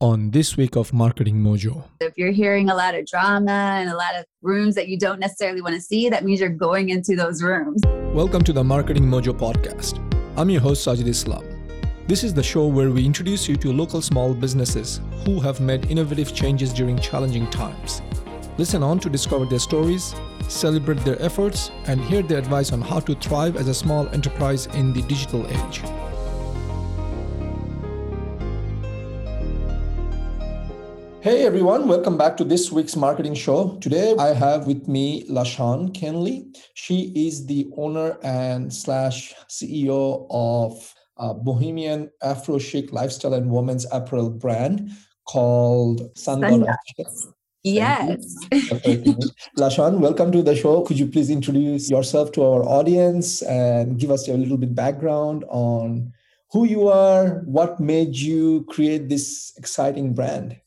on this week of Marketing Mojo. If you're hearing a lot of drama and a lot of rooms that you don't necessarily want to see, that means you're going into those rooms. Welcome to the Marketing Mojo podcast. I'm your host, Sajid Islam. This is the show where we introduce you to local small businesses who have made innovative changes during challenging times. Listen on to discover their stories, celebrate their efforts, and hear their advice on how to thrive as a small enterprise in the digital age. Hey everyone, welcome back to this week's marketing show. Today I have with me LaShawn Kenley. She is the owner and slash CEO of a Bohemian Afro chic lifestyle and women's apparel brand called Sungod. Yes. LaShawn, welcome to the show. Could you please introduce yourself to our audience and give us a little bit background on who you are, what made you create this exciting brand?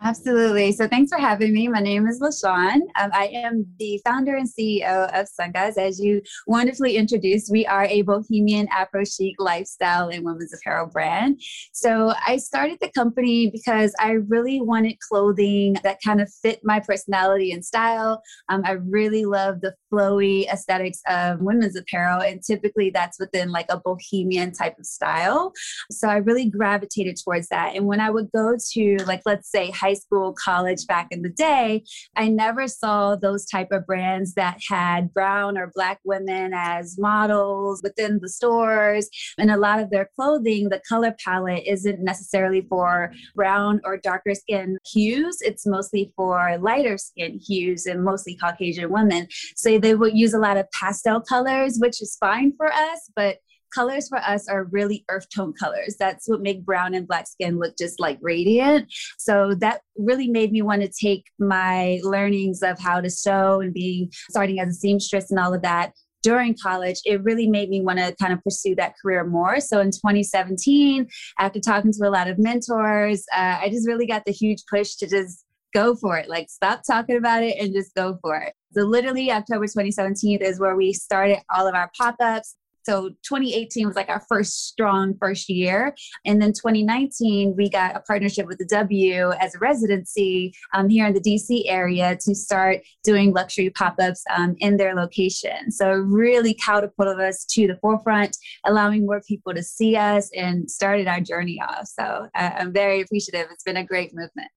Absolutely. So thanks for having me. My name is LaShawn. Um, I am the founder and CEO of Sun Gods. As you wonderfully introduced, we are a bohemian Afro chic lifestyle and women's apparel brand. So I started the company because I really wanted clothing that kind of fit my personality and style. Um, I really love the flowy aesthetics of women's apparel, and typically that's within like a bohemian type of style. So I really gravitated towards that. And when I would go to like, let's say, high high school, college back in the day, I never saw those type of brands that had brown or black women as models within the stores. And a lot of their clothing, the color palette isn't necessarily for brown or darker skin hues. It's mostly for lighter skin hues and mostly Caucasian women. So they would use a lot of pastel colors, which is fine for us, but colors for us are really earth tone colors. That's what make brown and black skin look just like radiant. So that really made me want to take my learnings of how to sew and being starting as a seamstress and all of that during college, it really made me want to kind of pursue that career more. So in 2017, after talking to a lot of mentors, uh, I just really got the huge push to just go for it. Like, stop talking about it and just go for it. So, literally, October 2017 is where we started all of our pop ups. So 2018 was like our first strong first year. And then 2019, we got a partnership with the W as a residency um, here in the DC area to start doing luxury pop ups um, in their location. So really catapulted us to the forefront, allowing more people to see us and started our journey off. So uh, I'm very appreciative. It's been a great movement.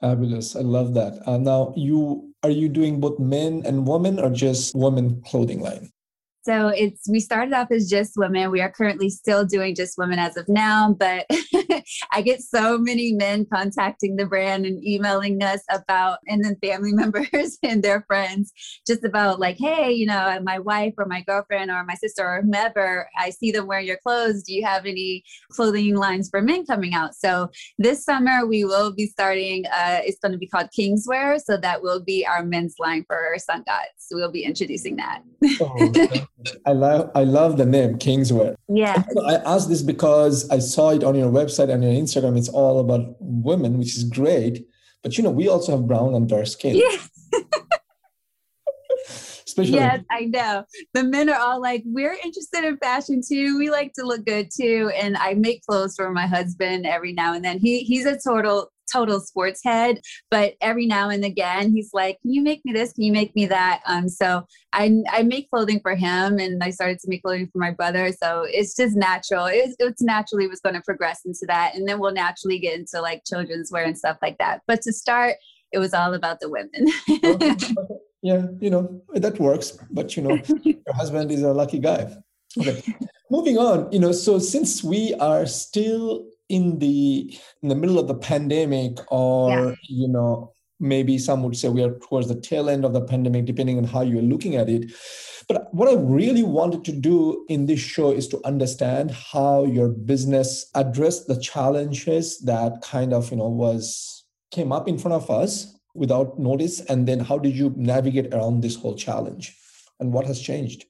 Fabulous. I love that. Uh, now, you are you doing both men and women or just women clothing line? So it's we started off as just women. We are currently still doing just women as of now, but I get so many men contacting the brand and emailing us about, and then family members and their friends just about like, hey, you know, my wife or my girlfriend or my sister or whomever, I see them wearing your clothes. Do you have any clothing lines for men coming out? So this summer we will be starting. Uh, it's going to be called King's Wear, so that will be our men's line for Sun Gods. So we'll be introducing that. oh, I love I love the name King's Wear. Yeah. I asked this because I saw it on your website and your Instagram. It's all about women, which is great. But you know, we also have brown and dark skin. Yeah. Especially yes, I know. The men are all like, we're interested in fashion too. We like to look good too. And I make clothes for my husband every now and then. He he's a total total sports head, but every now and again he's like, "Can you make me this? Can you make me that?" Um, so I I make clothing for him, and I started to make clothing for my brother. So it's just natural. It's, it's naturally was going to progress into that, and then we'll naturally get into like children's wear and stuff like that. But to start, it was all about the women. yeah, you know that works. But you know, your husband is a lucky guy. Okay. Moving on, you know, so since we are still in the in the middle of the pandemic or yeah. you know maybe some would say we are towards the tail end of the pandemic depending on how you're looking at it. But what i really wanted to do in this show is to understand how your business addressed the challenges that kind of you know was came up in front of us without notice and then how did you navigate around this whole challenge? And what has changed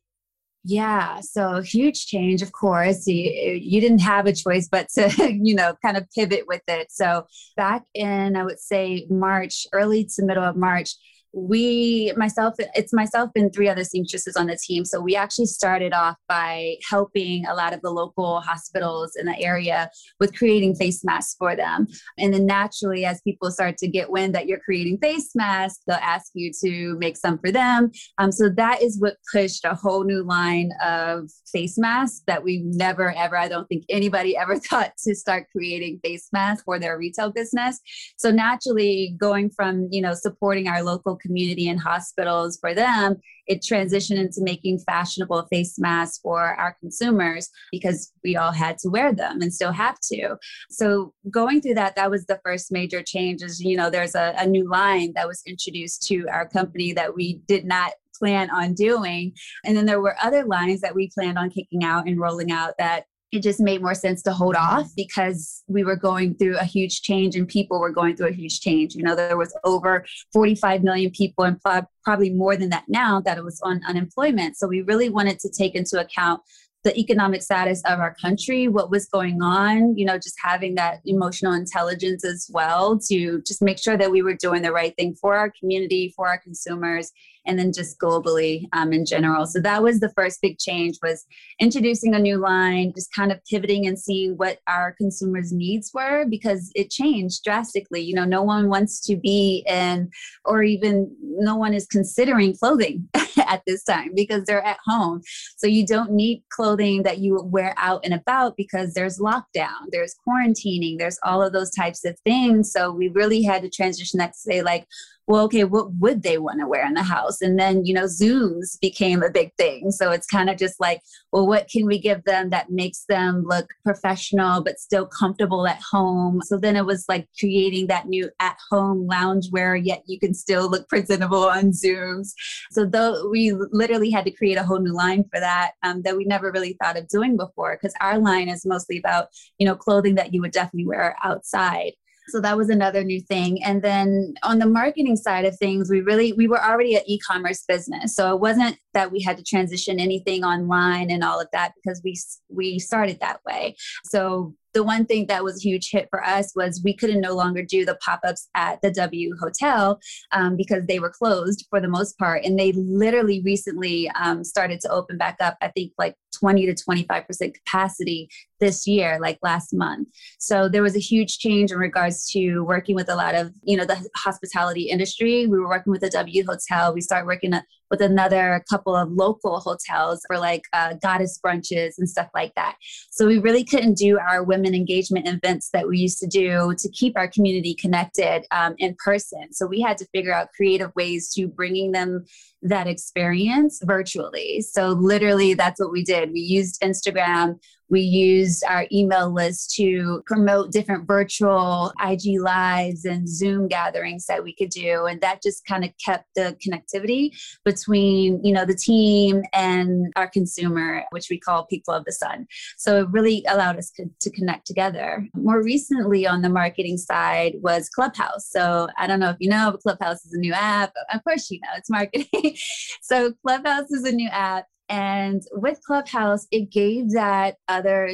yeah, so huge change, of course. You, you didn't have a choice but to, you know, kind of pivot with it. So back in, I would say March, early to middle of March, we myself it's myself and three other seamstresses on the team. So we actually started off by helping a lot of the local hospitals in the area with creating face masks for them. And then naturally as people start to get wind that you're creating face masks they'll ask you to make some for them. Um, so that is what pushed a whole new line of face masks that we never ever i don't think anybody ever thought to start creating face masks for their retail business. So naturally going from you know supporting our local community and hospitals for them, it transitioned into making fashionable face masks for our consumers because we all had to wear them and still have to. So going through that, that was the first major change is, you know, there's a, a new line that was introduced to our company that we did not plan on doing. And then there were other lines that we planned on kicking out and rolling out that it just made more sense to hold off because we were going through a huge change and people were going through a huge change. You know, there was over 45 million people and probably more than that now that it was on unemployment. So we really wanted to take into account the economic status of our country, what was going on, you know, just having that emotional intelligence as well to just make sure that we were doing the right thing for our community, for our consumers, and then just globally um, in general. So that was the first big change was introducing a new line, just kind of pivoting and seeing what our consumers' needs were because it changed drastically. You know, no one wants to be in, or even no one is considering clothing at this time because they're at home. So you don't need clothing that you wear out and about because there's lockdown, there's quarantining, there's all of those types of things. So we really had to transition that to say, like, well, okay, what would they want to wear in the house? And then, you know, Zooms became a big thing. So it's kind of just like, well, what can we give them that makes them look professional but still comfortable at home? So then it was like creating that new at home lounge loungewear, yet you can still look presentable on Zooms. So though we literally had to create a whole new line for that um, that we never really thought of doing before because our line is mostly about, you know, clothing that you would definitely wear outside. So that was another new thing. And then on the marketing side of things, we really we were already an e-commerce business. So it wasn't that we had to transition anything online and all of that because we we started that way. So the one thing that was a huge hit for us was we couldn't no longer do the pop-ups at the W Hotel um, because they were closed for the most part, and they literally recently um, started to open back up. I think like 20 to 25 percent capacity this year, like last month. So there was a huge change in regards to working with a lot of you know the hospitality industry. We were working with the W Hotel. We started working with another couple of local hotels for like uh, goddess brunches and stuff like that. So we really couldn't do our women engagement events that we used to do to keep our community connected um, in person. So we had to figure out creative ways to bringing them that experience virtually. So literally, that's what we did. We used Instagram we used our email list to promote different virtual IG lives and Zoom gatherings that we could do. And that just kind of kept the connectivity between, you know, the team and our consumer, which we call People of the Sun. So it really allowed us to, connect together. More recently on the marketing side was Clubhouse. So I don't know if you know, but Clubhouse is a new app. Of course you know, it's marketing. so Clubhouse is a new app and with Clubhouse, it gave that other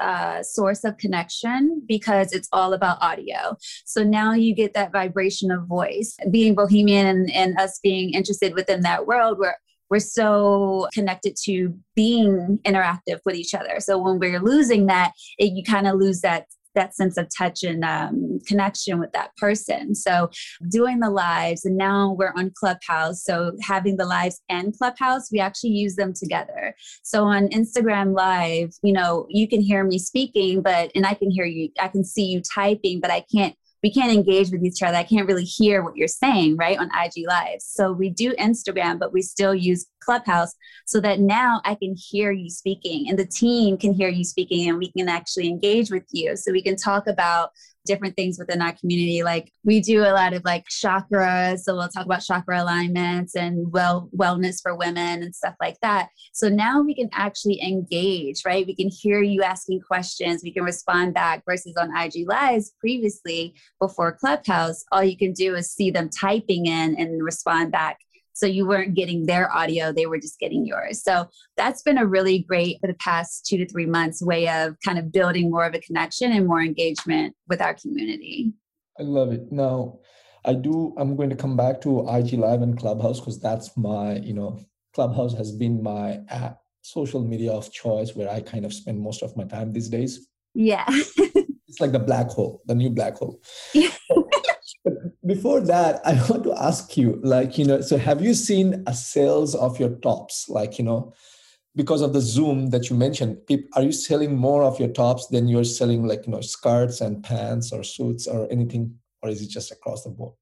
uh, source of connection because it's all about audio. So now you get that vibration of voice. Being bohemian and, and us being interested within that world, where we're so connected to being interactive with each other. So when we're losing that, it, you kind of lose that that sense of touch and um, connection with that person. So doing the lives, and now we're on Clubhouse. So having the lives and Clubhouse, we actually use them together. So on Instagram Live, you know, you can hear me speaking, but and I can hear you, I can see you typing, but I can't we can't engage with each other. I can't really hear what you're saying, right, on IG Lives. So we do Instagram, but we still use Clubhouse so that now I can hear you speaking and the team can hear you speaking and we can actually engage with you. So we can talk about different things within our community. Like we do a lot of like chakras, so we'll talk about chakra alignments and well wellness for women and stuff like that. So now we can actually engage, right? We can hear you asking questions, we can respond back versus on IG Lives previously before Clubhouse, all you can do is see them typing in and respond back so you weren't getting their audio, they were just getting yours. So that's been a really great for the past two to three months way of kind of building more of a connection and more engagement with our community. I love it. Now, I do. I'm going to come back to IG Live and Clubhouse because that's my, you know, Clubhouse has been my app, social media of choice where I kind of spend most of my time these days. Yeah. it's like the black hole, the new black hole. Before that, I want to ask you, like, you know, so have you seen a sales of your tops? Like, you know, because of the Zoom that you mentioned, are you selling more of your tops than you're selling like, you know, skirts and pants or suits or anything? Or is it just across the board?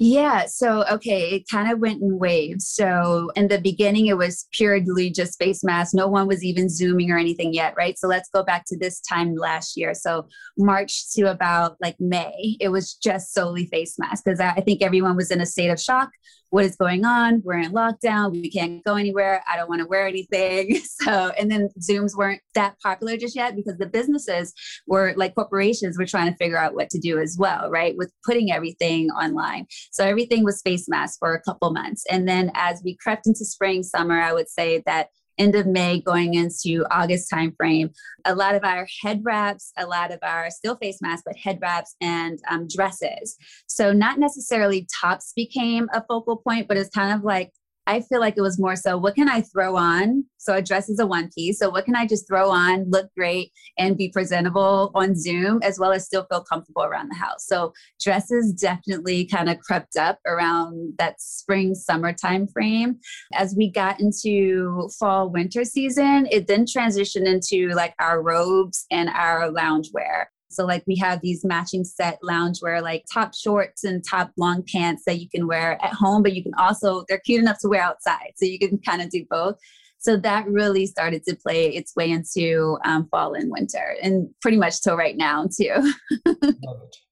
Yeah. So, okay, it kind of went in waves. So, in the beginning, it was purely just face masks. No one was even Zooming or anything yet, right? So, let's go back to this time last year. So, March to about like May, it was just solely face masks because I think everyone was in a state of shock what is going on? We're in lockdown. We can't go anywhere. I don't want to wear anything. So, and then Zooms weren't that popular just yet because the businesses were like corporations were trying to figure out what to do as well, right? With putting everything online. So everything was face masks for a couple months. And then as we crept into spring, summer, I would say that end of May going into August timeframe. A lot of our head wraps, a lot of our still face masks, but head wraps and um, dresses. So not necessarily tops became a focal point, but it's kind of like I feel like it was more so what can I throw on? So a dress is a one piece. So what can I just throw on, look great, and be presentable on Zoom as well as still feel comfortable around the house? So dresses definitely kind of crept up around that spring summer time frame. As we got into fall winter season, it then transitioned into like our robes and our loungewear. So, like, we have these matching set loungewear, like top shorts and top long pants that you can wear at home, but you can also, they're cute enough to wear outside. So, you can kind of do both. So, that really started to play its way into um, fall and winter, and pretty much till right now, too.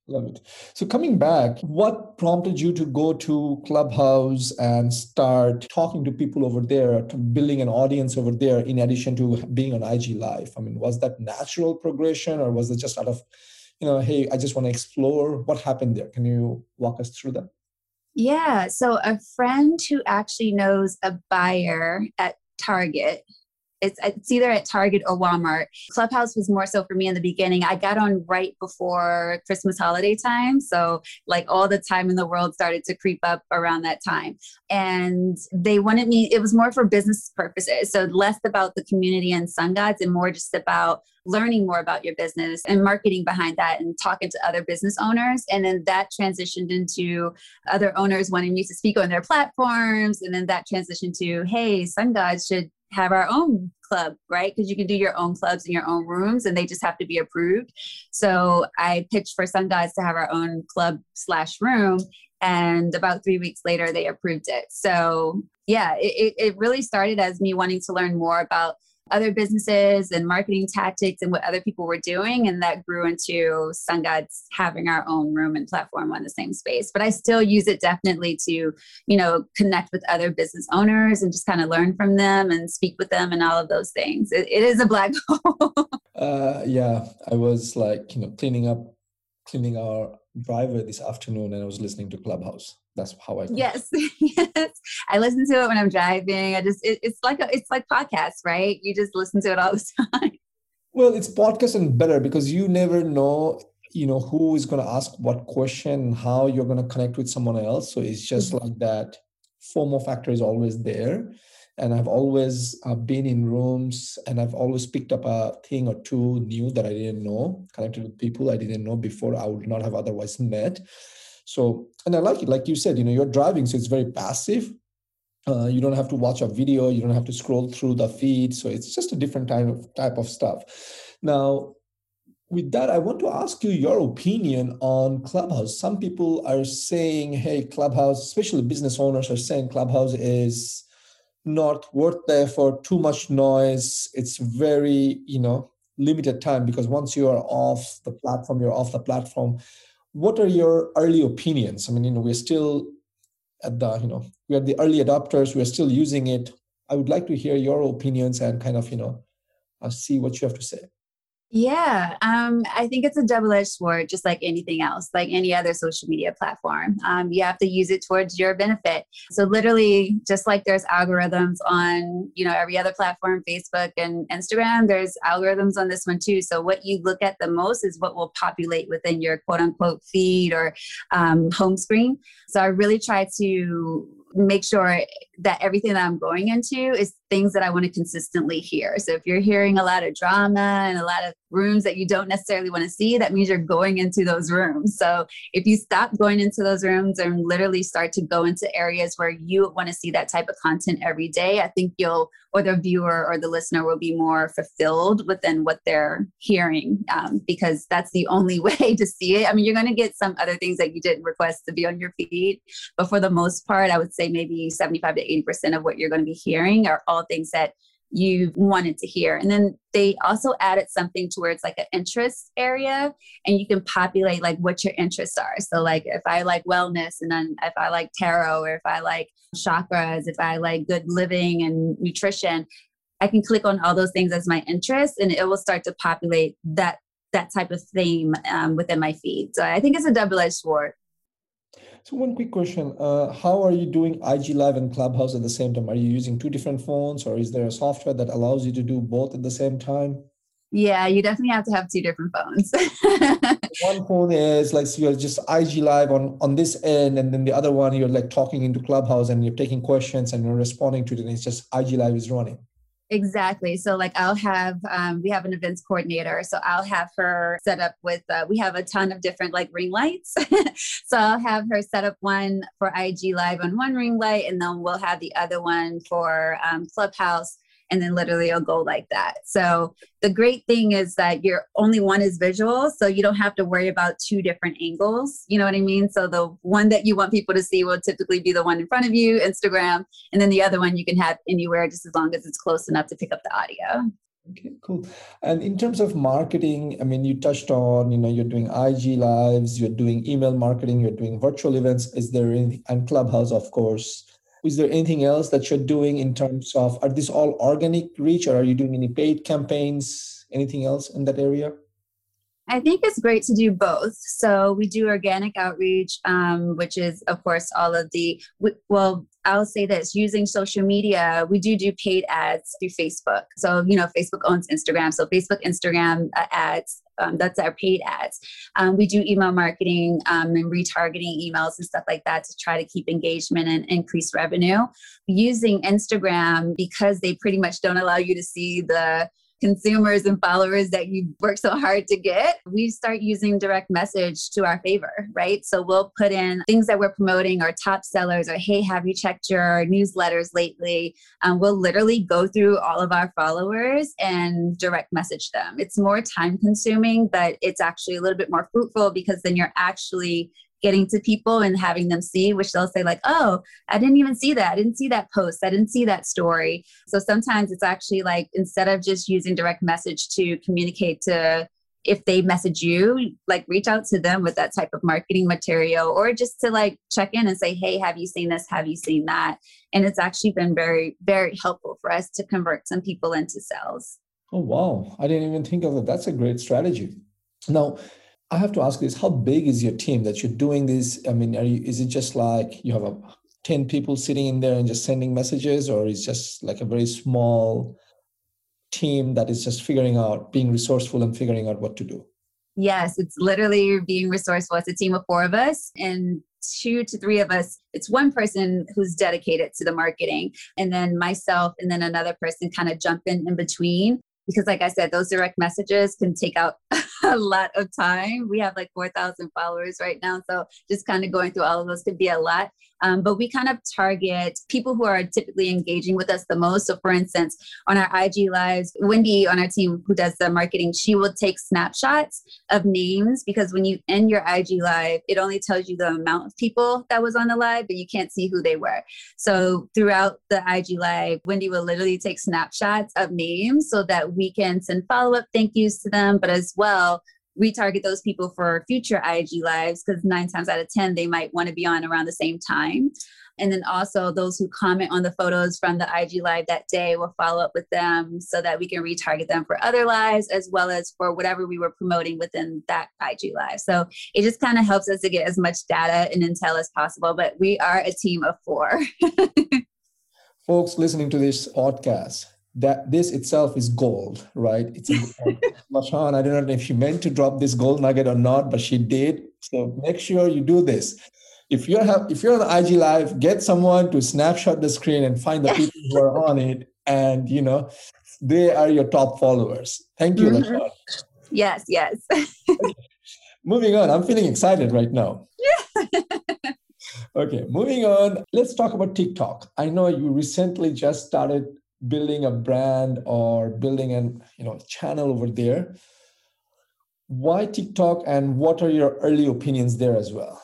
Love it. So coming back, what prompted you to go to Clubhouse and start talking to people over there, building an audience over there, in addition to being on IG Live? I mean, was that natural progression, or was it just out of, you know, hey, I just want to explore? What happened there? Can you walk us through that? Yeah. So a friend who actually knows a buyer at Target it's, it's either at Target or Walmart. Clubhouse was more so for me in the beginning. I got on right before Christmas holiday time. So, like, all the time in the world started to creep up around that time. And they wanted me, it was more for business purposes. So, less about the community and sun gods and more just about learning more about your business and marketing behind that and talking to other business owners. And then that transitioned into other owners wanting me to speak on their platforms. And then that transitioned to, hey, sun gods should have our own club, right? Because you can do your own clubs in your own rooms and they just have to be approved. So I pitched for Sun Gods to have our own club slash room. And about three weeks later, they approved it. So yeah, it, it really started as me wanting to learn more about other businesses and marketing tactics and what other people were doing. And that grew into Sun Gods having our own room and platform on the same space. But I still use it definitely to, you know, connect with other business owners and just kind of learn from them and speak with them and all of those things. it, it is a black hole. uh, yeah, I was like, you know, cleaning up, cleaning our driveway this afternoon and I was listening to Clubhouse that's how I. Yes, yes. I listen to it when I'm driving. I just it, it's like a, it's like podcasts, right? You just listen to it all the time. Well, it's podcast and better because you never know, you know, who is going to ask what question, how you're going to connect with someone else. So it's just mm-hmm. like that. FOMO factor is always there, and I've always uh, been in rooms, and I've always picked up a thing or two new that I didn't know, connected with people I didn't know before. I would not have otherwise met so, and I like it, like you said, you know, you're driving, so it's very passive. Uh, you don't have to watch a video, you don't have to scroll through the feed. So it's just a different type of type of stuff. Now, with that, I want to ask you your opinion on Clubhouse. Some people are saying, hey, Clubhouse, especially business owners are saying Clubhouse is not worth the effort, too much noise. It's very, you know, limited time because once you are off the platform, you're off the platform what are your early opinions? I mean, you know, we're still at the, you know, we are the early adopters. We are still using it. I would like to hear your opinions and kind of, you know, uh, see what you have to say. Yeah, um, I think it's a double edged sword, just like anything else, like any other social media platform. Um, you have to use it towards your benefit. So, literally, just like there's algorithms on, you know, every other platform, Facebook and Instagram, there's algorithms on this one too. So, what you look at the most is what will populate within your quote unquote feed or um, home screen. So, I really try to make sure that everything that I'm going into is things that I want to consistently hear. So if you're hearing a lot of drama and a lot of rooms that you don't necessarily want to see, that means you're going into those rooms. So if you stop going into those rooms and literally start to go into areas where you want to see that type of content every day, I think you'll, or the viewer or the listener will be more fulfilled within what they're hearing um, because that's the only way to see it. I mean, you're going to get some other things that you didn't request to be on your feed, but for the most part, I would say maybe 75 to 80% of what you're going to be hearing are all things that you wanted to hear. And then they also added something to where it's like an interest area and you can populate like what your interests are. So like if I like wellness and then if I like tarot or if I like chakras, if I like good living and nutrition, I can click on all those things as my interest and it will start to populate that that type of theme um, within my feed. So I think it's a double-edged sword. So one quick question: uh, How are you doing IG Live and Clubhouse at the same time? Are you using two different phones, or is there a software that allows you to do both at the same time? Yeah, you definitely have to have two different phones. one phone is like so you're just IG live on on this end, and then the other one you're like talking into Clubhouse and you're taking questions and you're responding to it, and it's just IG live is running. Exactly. So, like, I'll have, um, we have an events coordinator. So, I'll have her set up with, uh, we have a ton of different like ring lights. so, I'll have her set up one for IG Live on one ring light, and then we'll have the other one for um, Clubhouse and then literally it'll go like that. So the great thing is that your only one is visual, so you don't have to worry about two different angles. You know what I mean? So the one that you want people to see will typically be the one in front of you, Instagram, and then the other one you can have anywhere just as long as it's close enough to pick up the audio. Okay, cool. And in terms of marketing, I mean, you touched on, you know, you're doing IG lives, you're doing email marketing, you're doing virtual events. Is there anything, and Clubhouse, of course is there anything else that you're doing in terms of are these all organic reach or are you doing any paid campaigns anything else in that area I think it's great to do both. So we do organic outreach, um, which is, of course, all of the, well, I'll say this using social media, we do do paid ads through Facebook. So, you know, Facebook owns Instagram. So, Facebook, Instagram uh, ads, um, that's our paid ads. Um, we do email marketing um, and retargeting emails and stuff like that to try to keep engagement and increase revenue. Using Instagram because they pretty much don't allow you to see the consumers and followers that you work so hard to get, we start using direct message to our favor, right? So we'll put in things that we're promoting or top sellers or, hey, have you checked your newsletters lately? Um, we'll literally go through all of our followers and direct message them. It's more time consuming, but it's actually a little bit more fruitful because then you're actually getting to people and having them see, which they'll say, like, oh, I didn't even see that. I didn't see that post. I didn't see that story. So sometimes it's actually like instead of just using direct message to communicate to if they message you, like reach out to them with that type of marketing material or just to like check in and say, hey, have you seen this? Have you seen that? And it's actually been very, very helpful for us to convert some people into sales. Oh, wow. I didn't even think of that. That's a great strategy. Now, I have to ask this: How big is your team that you're doing this? I mean, you, is it just like you have a ten people sitting in there and just sending messages, or is just like a very small team that is just figuring out, being resourceful and figuring out what to do? Yes, it's literally being resourceful. It's a team of four of us, and two to three of us, it's one person who's dedicated to the marketing, and then myself, and then another person kind of jump in in between because like i said those direct messages can take out a lot of time we have like 4000 followers right now so just kind of going through all of those could be a lot um, but we kind of target people who are typically engaging with us the most. So, for instance, on our IG lives, Wendy on our team who does the marketing, she will take snapshots of names because when you end your IG live, it only tells you the amount of people that was on the live, but you can't see who they were. So, throughout the IG live, Wendy will literally take snapshots of names so that we can send follow up thank yous to them, but as well, we target those people for future IG lives because nine times out of 10, they might want to be on around the same time. And then also those who comment on the photos from the IG live that day will follow up with them so that we can retarget them for other lives as well as for whatever we were promoting within that IG live. So it just kind of helps us to get as much data and intel as possible. But we are a team of four. Folks listening to this podcast, that this itself is gold, right? It's LaShawn, I don't know if she meant to drop this gold nugget or not, but she did. So make sure you do this if you're have, if you're on IG Live, get someone to snapshot the screen and find the people who are on it, and you know they are your top followers. Thank you, mm-hmm. Yes, yes. moving on, I'm feeling excited right now. Yeah. okay, moving on. Let's talk about TikTok. I know you recently just started building a brand or building an you know channel over there. Why TikTok, and what are your early opinions there as well?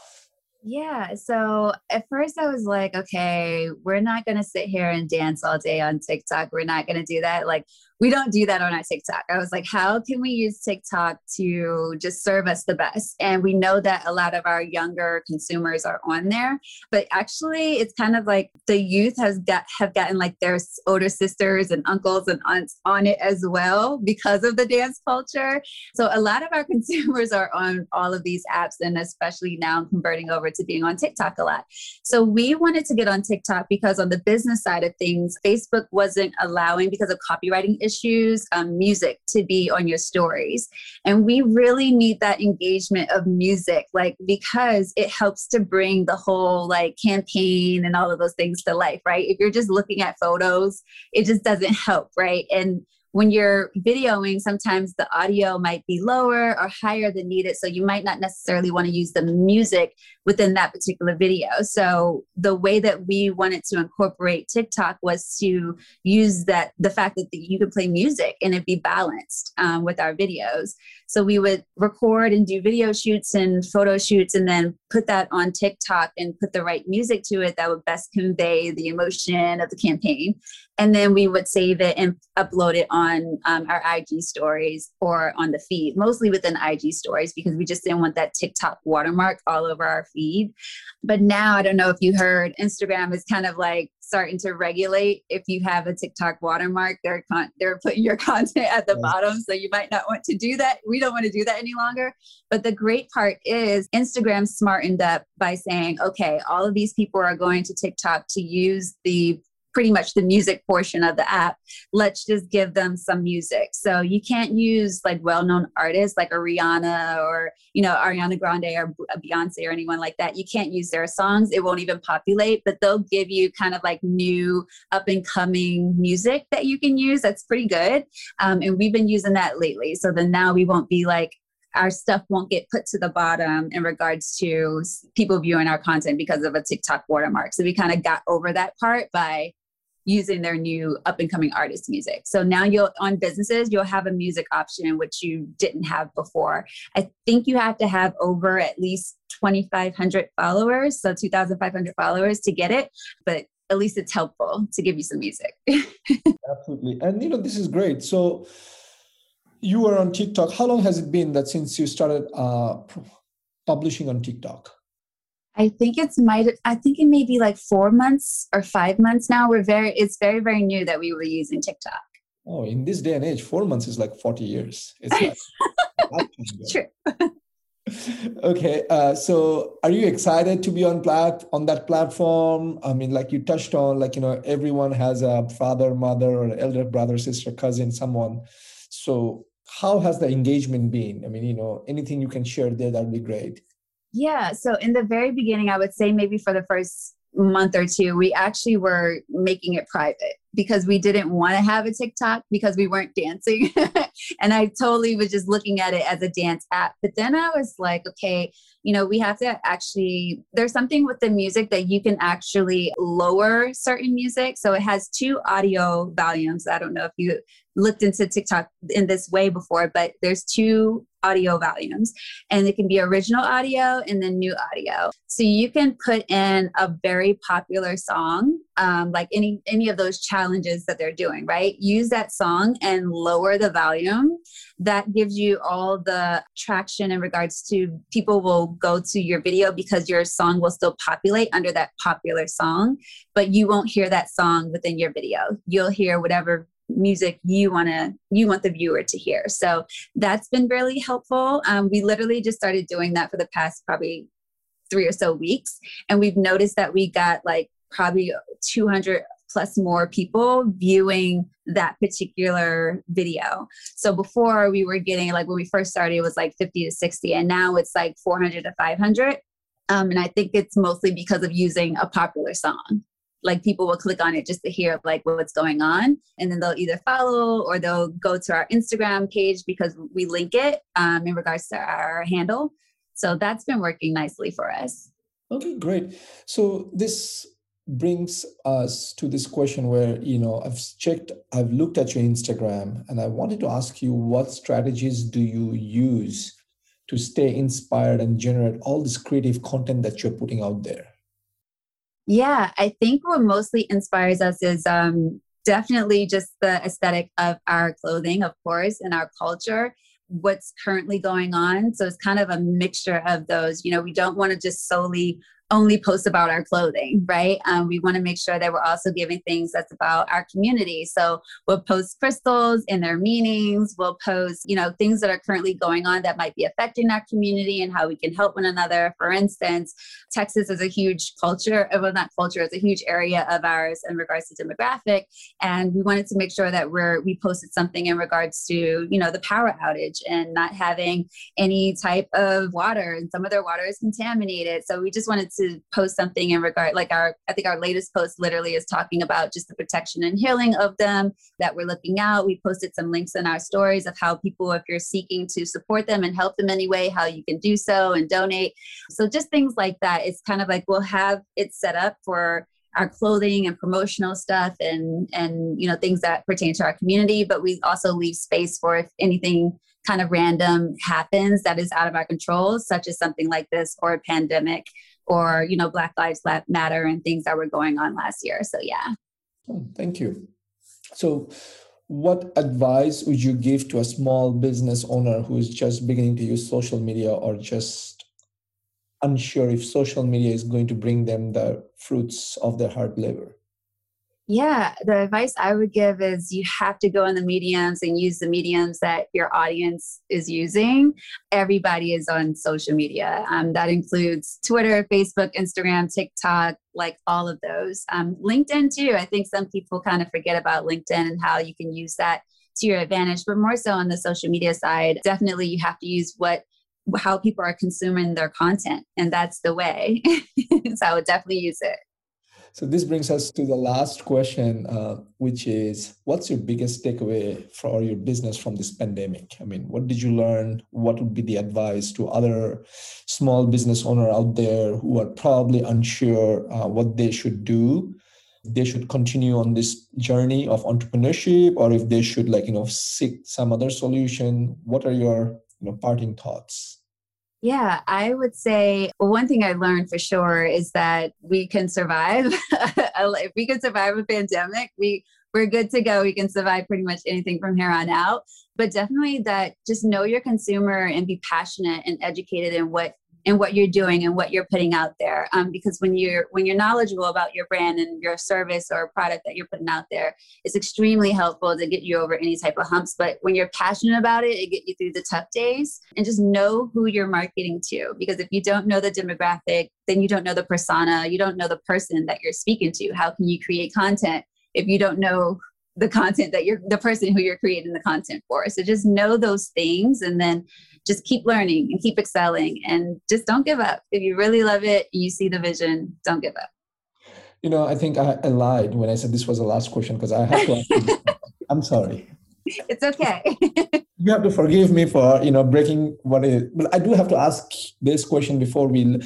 Yeah. So at first I was like, okay, we're not going to sit here and dance all day on TikTok. We're not going to do that. Like, we don't do that on our TikTok. I was like, how can we use TikTok to just serve us the best? And we know that a lot of our younger consumers are on there, but actually it's kind of like the youth has got have gotten like their older sisters and uncles and aunts on it as well because of the dance culture. So a lot of our consumers are on all of these apps and especially now converting over to being on TikTok a lot. So we wanted to get on TikTok because on the business side of things, Facebook wasn't allowing because of copywriting issues issues, um, music to be on your stories. And we really need that engagement of music, like because it helps to bring the whole like campaign and all of those things to life, right? If you're just looking at photos, it just doesn't help, right? And when you're videoing, sometimes the audio might be lower or higher than needed. So you might not necessarily want to use the music within that particular video. So the way that we wanted to incorporate TikTok was to use that the fact that you can play music and it be balanced um, with our videos. So we would record and do video shoots and photo shoots and then put that on TikTok and put the right music to it that would best convey the emotion of the campaign. And then we would save it and upload it on um, our IG stories or on the feed, mostly within IG stories because we just didn't want that TikTok watermark all over our feed. But now I don't know if you heard, Instagram is kind of like starting to regulate if you have a TikTok watermark. They're con- they're putting your content at the bottom, so you might not want to do that. We don't want to do that any longer. But the great part is Instagram smartened up by saying, okay, all of these people are going to TikTok to use the pretty much the music portion of the app. Let's just give them some music. So you can't use like well-known artists like a Rihanna or you know Ariana Grande or Beyonce or anyone like that. You can't use their songs. It won't even populate, but they'll give you kind of like new up and coming music that you can use. That's pretty good. Um, and we've been using that lately. So then now we won't be like our stuff won't get put to the bottom in regards to people viewing our content because of a TikTok watermark. So we kind of got over that part by using their new up and coming artist music. So now you'll on businesses, you'll have a music option which you didn't have before. I think you have to have over at least 2500 followers, so 2500 followers to get it, but at least it's helpful to give you some music. Absolutely. And you know this is great. So you were on TikTok. How long has it been that since you started uh, publishing on TikTok? I think it's might I think it may be like four months or five months now. We're very it's very, very new that we were using TikTok. Oh, in this day and age, four months is like 40 years. It's like True. okay. Uh, so are you excited to be on plat on that platform? I mean, like you touched on, like, you know, everyone has a father, mother, or elder brother, sister, cousin, someone. So how has the engagement been? I mean, you know, anything you can share there, that would be great. Yeah. So in the very beginning, I would say maybe for the first month or two, we actually were making it private because we didn't want to have a TikTok because we weren't dancing. and I totally was just looking at it as a dance app. But then I was like, okay, you know, we have to actually, there's something with the music that you can actually lower certain music. So it has two audio volumes. I don't know if you looked into TikTok in this way before, but there's two audio volumes and it can be original audio and then new audio. So you can put in a very popular song um, like any any of those challenges that they're doing right? Use that song and lower the volume. That gives you all the traction in regards to people will go to your video because your song will still populate under that popular song but you won't hear that song within your video. You'll hear whatever music you want to you want the viewer to hear so that's been really helpful um, we literally just started doing that for the past probably three or so weeks and we've noticed that we got like probably 200 plus more people viewing that particular video. So before we were getting like when we first started, it was like 50 to 60, and now it's like 400 to 500. Um, and I think it's mostly because of using a popular song like people will click on it just to hear like what's going on. And then they'll either follow or they'll go to our instagram page because we link it um, in regards to our handle. So that's been working nicely for us. Okay great. So this brings us to this question where you know i've checked i've looked at your instagram and i wanted to ask you what strategies do you use to stay inspired and generate all this creative content that you're putting out there yeah, I think what mostly inspires us is um, definitely just the aesthetic of our clothing, of course, and our culture, what's currently going on. So it's kind of a mixture of those. You know, we don't want to just solely only post about our clothing, right? Um, we want to make sure that we're also giving things that's about our community. So we'll post crystals and their meanings. We'll post, you know, things that are currently going on that might be affecting our community and how we can help one another. For instance, Texas is a huge culture, uh, well, not culture, it's a huge area of ours in regards to demographic. And we wanted to make sure that we're we posted something in regards to, you know, the power outage and not having any type of water. And some of their water is contaminated. So we just wanted to to post something in regard like our i think our latest post literally is talking about just the protection and healing of them that we're looking out. We posted some links in our stories of how people if you're seeking to support them and help them anyway how you can do so and donate. So just things like that. It's kind of like we'll have it set up for our clothing and promotional stuff and and you know things that pertain to our community but we also leave space for if anything kind of random happens that is out of our control such as something like this or a pandemic or you know black lives matter and things that were going on last year. So yeah. Oh, thank you. So what advice would you give to a small business owner who is just beginning to use social media or just unsure if social media is going to bring them the fruits of their hard labor yeah, the advice I would give is you have to go in the mediums and use the mediums that your audience is using. Everybody is on social media. Um, that includes Twitter, Facebook, Instagram, TikTok, like all of those. Um, LinkedIn, too. I think some people kind of forget about LinkedIn and how you can use that to your advantage, but more so on the social media side, definitely you have to use what how people are consuming their content and that's the way so i would definitely use it so this brings us to the last question, uh, which is, what's your biggest takeaway for your business from this pandemic? I mean, what did you learn? What would be the advice to other small business owner out there who are probably unsure uh, what they should do? They should continue on this journey of entrepreneurship, or if they should, like you know, seek some other solution. What are your you know parting thoughts? Yeah, I would say well, one thing I learned for sure is that we can survive. if we can survive a pandemic, we we're good to go. We can survive pretty much anything from here on out. But definitely that just know your consumer and be passionate and educated in what and what you're doing and what you're putting out there. Um, because when you're when you're knowledgeable about your brand and your service or product that you're putting out there it's extremely helpful to get you over any type of humps. But when you're passionate about it it get you through the tough days and just know who you're marketing to. Because if you don't know the demographic then you don't know the persona. You don't know the person that you're speaking to. How can you create content if you don't know the content that you're the person who you're creating the content for so just know those things and then just keep learning and keep excelling and just don't give up. If you really love it, you see the vision, don't give up. You know, I think I, I lied when I said this was the last question because I have to ask I'm sorry. It's okay. you have to forgive me for, you know, breaking what is, but I do have to ask this question before we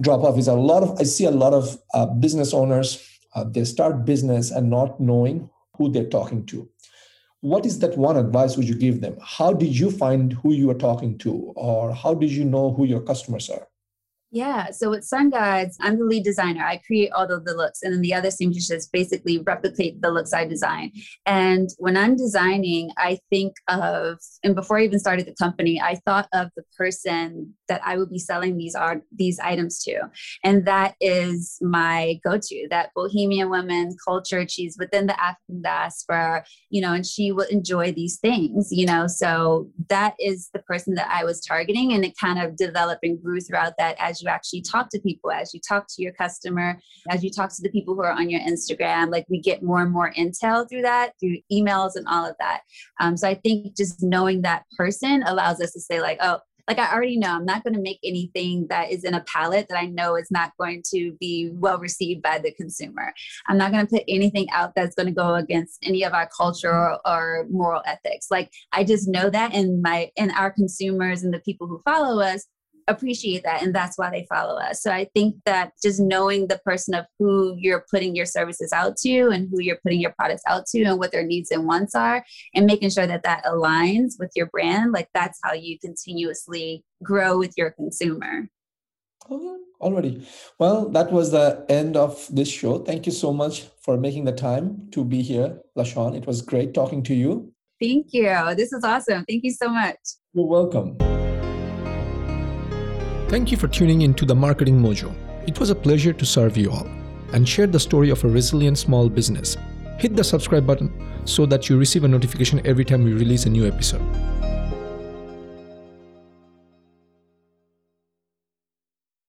drop off is a lot of, I see a lot of uh, business owners, uh, they start business and not knowing who they're talking to what is that one advice would you give them? How did you find who you are talking to, or how did you know who your customers are? Yeah. So with Sun Gods, I'm the lead designer. I create all of the looks, and then the other seamstresses basically replicate the looks I design. And when I'm designing, I think of, and before I even started the company, I thought of the person that I would be selling these art these items to, and that is my go-to. That bohemian woman culture. She's within the African diaspora, you know, and she will enjoy these things, you know. So that is the person that I was targeting, and it kind of developed and grew throughout that as you you actually talk to people, as you talk to your customer, as you talk to the people who are on your Instagram. Like we get more and more intel through that, through emails and all of that. Um, so I think just knowing that person allows us to say, like, oh, like I already know I'm not going to make anything that is in a palette that I know is not going to be well received by the consumer. I'm not going to put anything out that's going to go against any of our culture or, or moral ethics. Like I just know that and my and our consumers and the people who follow us appreciate that and that's why they follow us. So i think that just knowing the person of who you're putting your services out to and who you're putting your products out to and what their needs and wants are and making sure that that aligns with your brand like that's how you continuously grow with your consumer. Oh, already. Well that was the end of this show. Thank you so much for making the time to be here lashawn. It was great talking to you. Thank you. This is awesome. Thank you so much. You're welcome Thank you for tuning in to the Marketing Mojo. It was a pleasure to serve you all and share the story of a resilient small business. Hit the subscribe button so that you receive a notification every time we release a new episode.